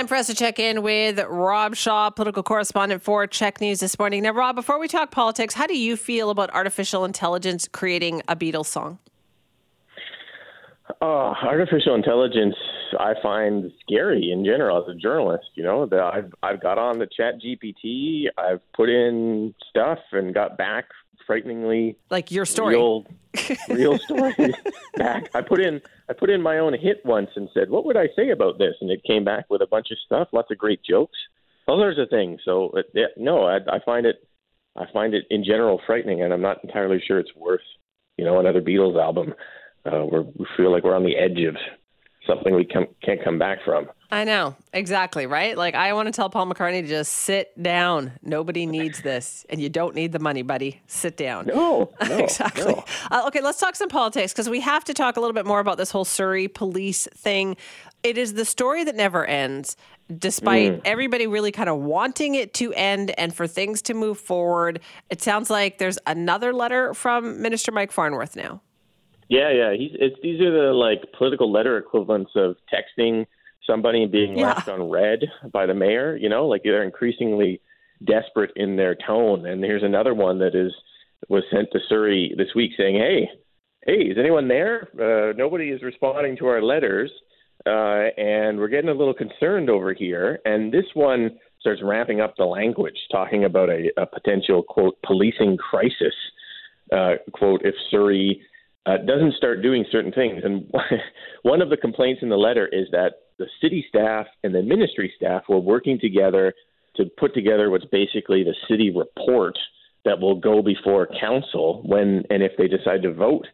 Time for us to check in with Rob Shaw, political correspondent for CHEK News this morning. Now, Rob, before we talk politics, how do you feel about artificial intelligence creating a Beatles song? Uh, artificial intelligence, I find scary in general as a journalist. You know, that I've I've got on the Chat GPT, I've put in stuff and got back frighteningly like your story, real, real stories back. I put in I put in my own hit once and said, "What would I say about this?" And it came back with a bunch of stuff, lots of great jokes, all sorts of things. So, yeah, no, I, I find it I find it in general frightening, and I'm not entirely sure it's worth you know another Beatles album. Uh, we feel like we're on the edge of something we can, can't come back from. I know exactly right. Like I want to tell Paul McCartney to just sit down. Nobody needs this, and you don't need the money, buddy. Sit down. No, no exactly. No. Uh, okay, let's talk some politics because we have to talk a little bit more about this whole Surrey police thing. It is the story that never ends, despite mm. everybody really kind of wanting it to end and for things to move forward. It sounds like there's another letter from Minister Mike Farnworth now. Yeah, yeah. He's it's these are the like political letter equivalents of texting somebody being yeah. left on read by the mayor. You know, like they're increasingly desperate in their tone. And here's another one that is was sent to Surrey this week saying, "Hey, hey, is anyone there? Uh, nobody is responding to our letters, uh, and we're getting a little concerned over here." And this one starts ramping up the language, talking about a, a potential quote policing crisis. Uh, quote if Surrey uh, doesn't start doing certain things. And one of the complaints in the letter is that the city staff and the ministry staff were working together to put together what's basically the city report that will go before council when and if they decide to vote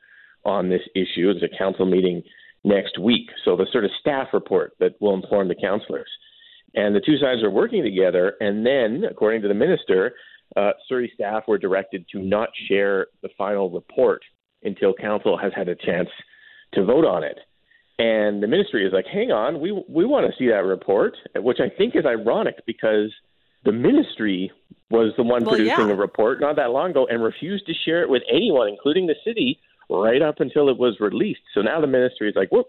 on this issue. There's a council meeting next week. So the sort of staff report that will inform the councillors. And the two sides are working together. And then, according to the minister, uh, Surrey staff were directed to not share the final report until council has had a chance to vote on it. And the ministry is like, hang on, we we want to see that report, which I think is ironic because the ministry was the one well, producing yeah. a report not that long ago and refused to share it with anyone, including the city, right up until it was released. So now the ministry is like, well,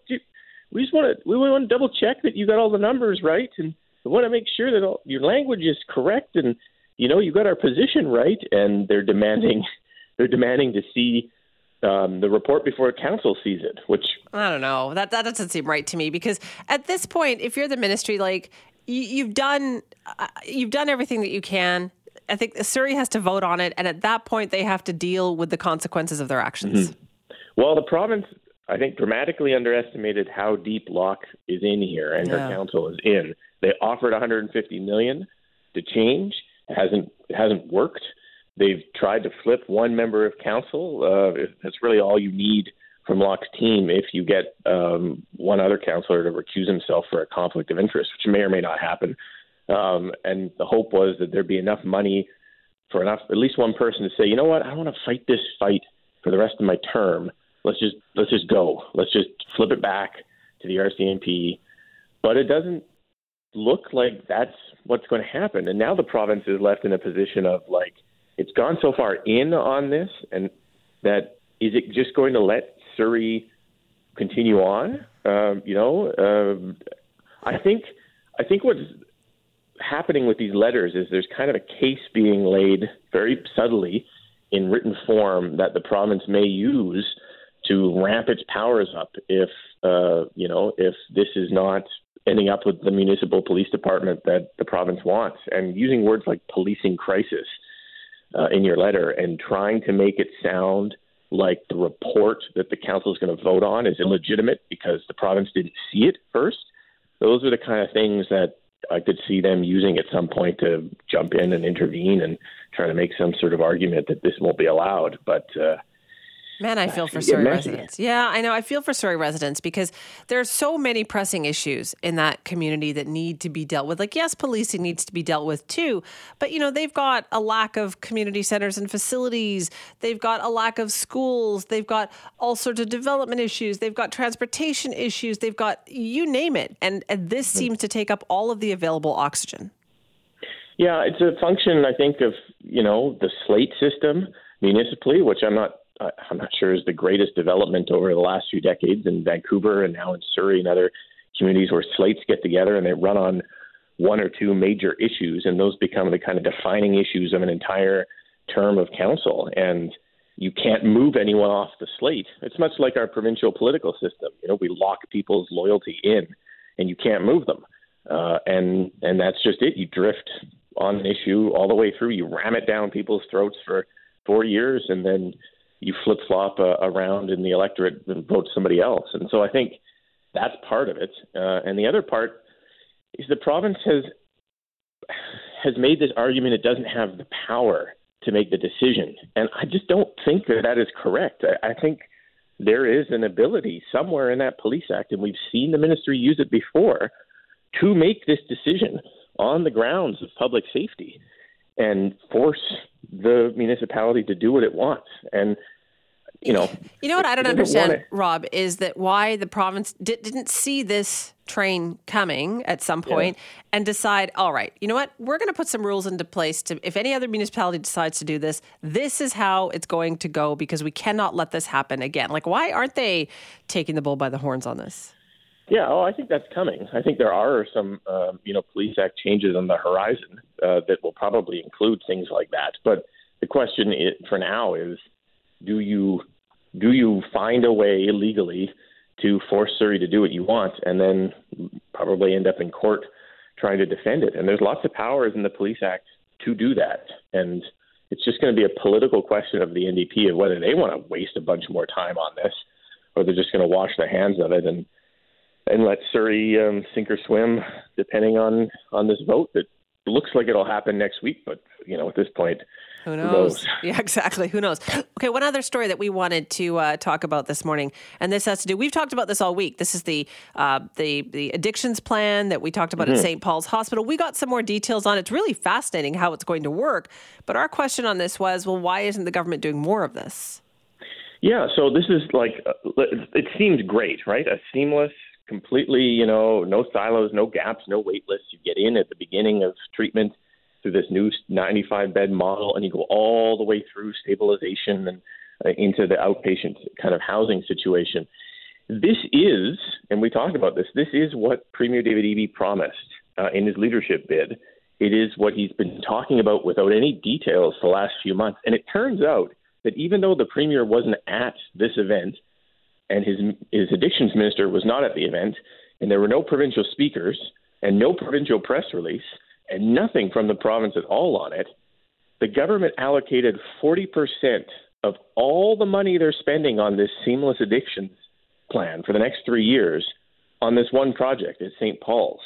we just want to we want to double check that you got all the numbers right, and we want to make sure that all, your language is correct, and you know you got our position right. And they're demanding they're demanding to see um, the report before council sees it, which I don't know. That that doesn't seem right to me because at this point, if you're the ministry, like you, have done, uh, you've done everything that you can. I think Surrey has to vote on it, and at that point, they have to deal with the consequences of their actions. Mm-hmm. Well, the province, I think, dramatically underestimated how deep Locke is in here, and yeah. her council is in. They offered 150 million to change. It hasn't it hasn't worked. They've tried to flip one member of council. Uh, that's really all you need from Locke's team if you get um, one other councillor to recuse himself for a conflict of interest, which may or may not happen. Um, and the hope was that there'd be enough money for enough, at least one person to say, you know what, I don't want to fight this fight for the rest of my term. Let's just let's just go. Let's just flip it back to the RCMP. But it doesn't look like that's what's going to happen. And now the province is left in a position of like, it's gone so far in on this, and that is it just going to let Surrey continue on? Um, you know, um, I think I think what's happening with these letters is there's kind of a case being laid very subtly in written form that the province may use to ramp its powers up if uh, you know if this is not ending up with the municipal police department that the province wants and using words like policing crisis uh, in your letter and trying to make it sound like the report that the council is going to vote on is illegitimate because the province didn't see it first. Those are the kind of things that I could see them using at some point to jump in and intervene and try to make some sort of argument that this won't be allowed. But uh, Man, I feel for Surrey residents. Yeah, I know. I feel for Surrey residents because there are so many pressing issues in that community that need to be dealt with. Like, yes, policing needs to be dealt with too, but you know, they've got a lack of community centers and facilities. They've got a lack of schools. They've got all sorts of development issues. They've got transportation issues. They've got you name it. And, and this mm-hmm. seems to take up all of the available oxygen. Yeah, it's a function, I think, of, you know, the slate system municipally, which I'm not I'm not sure is the greatest development over the last few decades in Vancouver and now in Surrey and other communities where slates get together and they run on one or two major issues, and those become the kind of defining issues of an entire term of council. And you can't move anyone off the slate. It's much like our provincial political system. You know, we lock people's loyalty in, and you can't move them. Uh, and and that's just it. You drift on an issue all the way through. You ram it down people's throats for four years, and then you flip flop uh, around in the electorate and vote somebody else. And so I think that's part of it. Uh, and the other part is the province has has made this argument it doesn't have the power to make the decision. And I just don't think that that is correct. I, I think there is an ability somewhere in that police act, and we've seen the ministry use it before, to make this decision on the grounds of public safety and force the municipality to do what it wants. And you know, you know what I don't understand, Rob, is that why the province di- didn't see this train coming at some point yeah. and decide, all right, you know what, we're going to put some rules into place to if any other municipality decides to do this, this is how it's going to go because we cannot let this happen again. Like, why aren't they taking the bull by the horns on this? Yeah, oh, I think that's coming. I think there are some, uh, you know, police act changes on the horizon uh, that will probably include things like that. But the question for now is, do you do you find a way legally to force Surrey to do what you want, and then probably end up in court trying to defend it? And there's lots of powers in the Police Act to do that, and it's just going to be a political question of the NDP of whether they want to waste a bunch more time on this, or they're just going to wash their hands of it and and let Surrey um, sink or swim, depending on on this vote that looks like it'll happen next week. But you know, at this point, who knows? Who knows? Yeah, exactly. Who knows? Okay, one other story that we wanted to uh, talk about this morning, and this has to do. We've talked about this all week. This is the uh, the the addictions plan that we talked about mm-hmm. at St. Paul's Hospital. We got some more details on. it. It's really fascinating how it's going to work. But our question on this was, well, why isn't the government doing more of this? Yeah, so this is like uh, it seems great, right? A seamless completely, you know, no silos, no gaps, no wait lists. You get in at the beginning of treatment through this new 95 bed model, and you go all the way through stabilization and uh, into the outpatient kind of housing situation. This is, and we talked about this, this is what Premier David Eby promised uh, in his leadership bid. It is what he's been talking about without any details the last few months. And it turns out that even though the Premier wasn't at this event, and his his addictions minister was not at the event, and there were no provincial speakers and no provincial press release and nothing from the province at all on it. The government allocated 40% of all the money they're spending on this seamless addictions plan for the next three years on this one project at St. Paul's.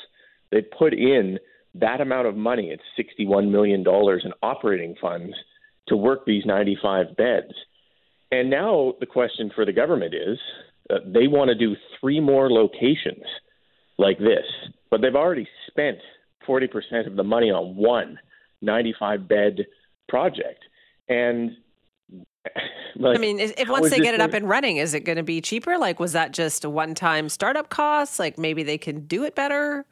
They put in that amount of money, it's $61 million in operating funds to work these 95 beds. And now the question for the government is uh, they want to do three more locations like this, but they've already spent 40% of the money on one 95 bed project. And like, I mean, if once they get it up and running, is it going to be cheaper? Like, was that just a one time startup cost? Like, maybe they can do it better?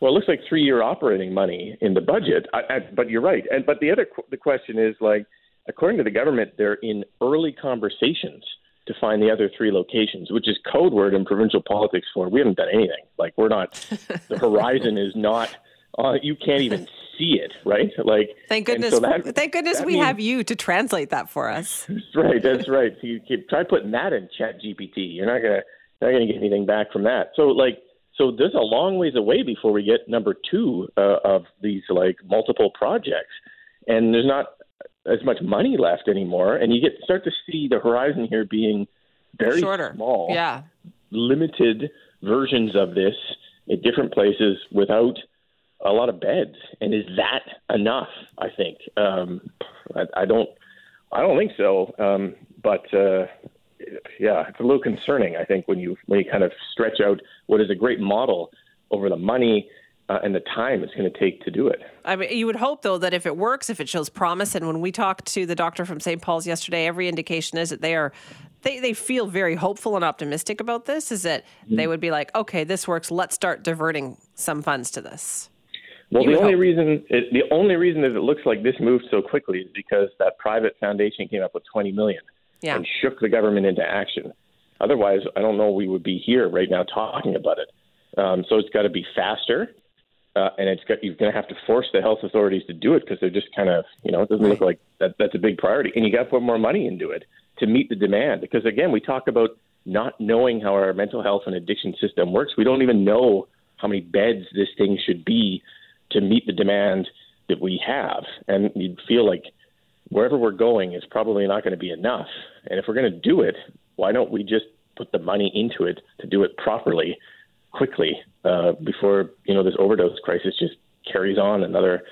Well, it looks like three year operating money in the budget. I, I, but you're right. And but the other the question is like, according to the government, they're in early conversations to find the other three locations, which is code word in provincial politics for we haven't done anything. Like we're not, the horizon is not. Uh, you can't even see it, right? Like, thank goodness, so that, thank goodness we means, have you to translate that for us. That's right, that's right. So you, you try putting that in Chat GPT. You're not gonna not gonna get anything back from that. So like, so there's a long ways away before we get number two uh, of these like multiple projects, and there's not as much money left anymore, and you get start to see the horizon here being very Shorter. small, yeah, limited versions of this at different places without a lot of beds. And is that enough? I think um, I, I don't. I don't think so. Um, but uh, yeah, it's a little concerning. I think when you when you kind of stretch out what is a great model over the money uh, and the time it's going to take to do it. I mean, you would hope though that if it works, if it shows promise, and when we talked to the doctor from St. Paul's yesterday, every indication is that they are. They, they feel very hopeful and optimistic about this. Is that mm-hmm. they would be like, okay, this works. Let's start diverting some funds to this. Well, you the only hope. reason it, the only reason that it looks like this moved so quickly is because that private foundation came up with twenty million yeah. and shook the government into action. Otherwise, I don't know we would be here right now talking about it. Um, so it's got to be faster uh, and it's got, you're going to have to force the health authorities to do it because they're just kind of, you know, it doesn't look like that, that's a big priority. And you got to put more money into it to meet the demand. Because again, we talk about not knowing how our mental health and addiction system works. We don't even know how many beds this thing should be to meet the demand that we have. And you'd feel like wherever we're going is probably not going to be enough. And if we're going to do it, why don't we just put the money into it to do it properly, quickly, uh, before you know this overdose crisis just carries on another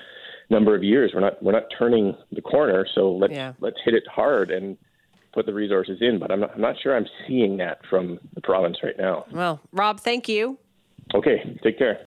number of years. We're not we're not turning the corner, so let's yeah. let's hit it hard and put the resources in. But I'm not, I'm not sure I'm seeing that from the province right now. Well, Rob, thank you. Okay, take care.